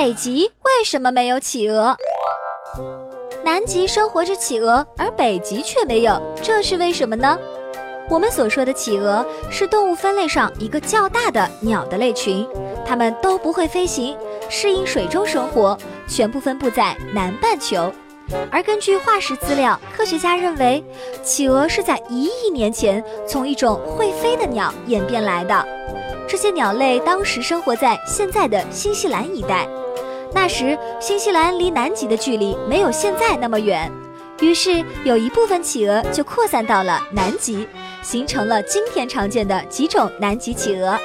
北极为什么没有企鹅？南极生活着企鹅，而北极却没有，这是为什么呢？我们所说的企鹅是动物分类上一个较大的鸟的类群，它们都不会飞行，适应水中生活，全部分布在南半球。而根据化石资料，科学家认为，企鹅是在一亿年前从一种会飞的鸟演变来的。这些鸟类当时生活在现在的新西兰一带，那时新西兰离南极的距离没有现在那么远，于是有一部分企鹅就扩散到了南极，形成了今天常见的几种南极企鹅。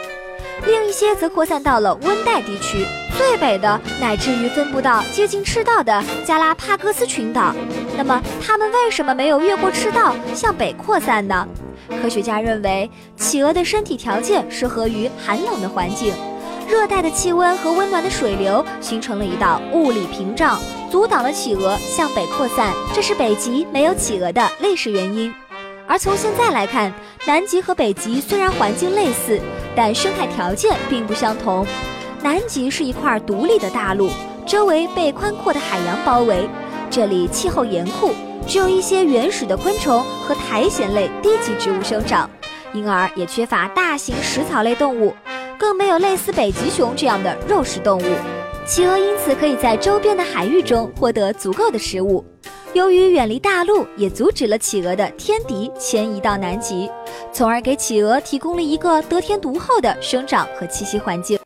另一些则扩散到了温带地区，最北的乃至于分布到接近赤道的加拉帕戈斯群岛。那么，它们为什么没有越过赤道向北扩散呢？科学家认为，企鹅的身体条件适合于寒冷的环境，热带的气温和温暖的水流形成了一道物理屏障，阻挡了企鹅向北扩散。这是北极没有企鹅的历史原因。而从现在来看，南极和北极虽然环境类似，但生态条件并不相同。南极是一块独立的大陆，周围被宽阔的海洋包围，这里气候严酷，只有一些原始的昆虫和苔藓类低级植物生长，因而也缺乏大型食草类动物，更没有类似北极熊这样的肉食动物。企鹅因此可以在周边的海域中获得足够的食物。由于远离大陆，也阻止了企鹅的天敌迁移到南极，从而给企鹅提供了一个得天独厚的生长和栖息环境。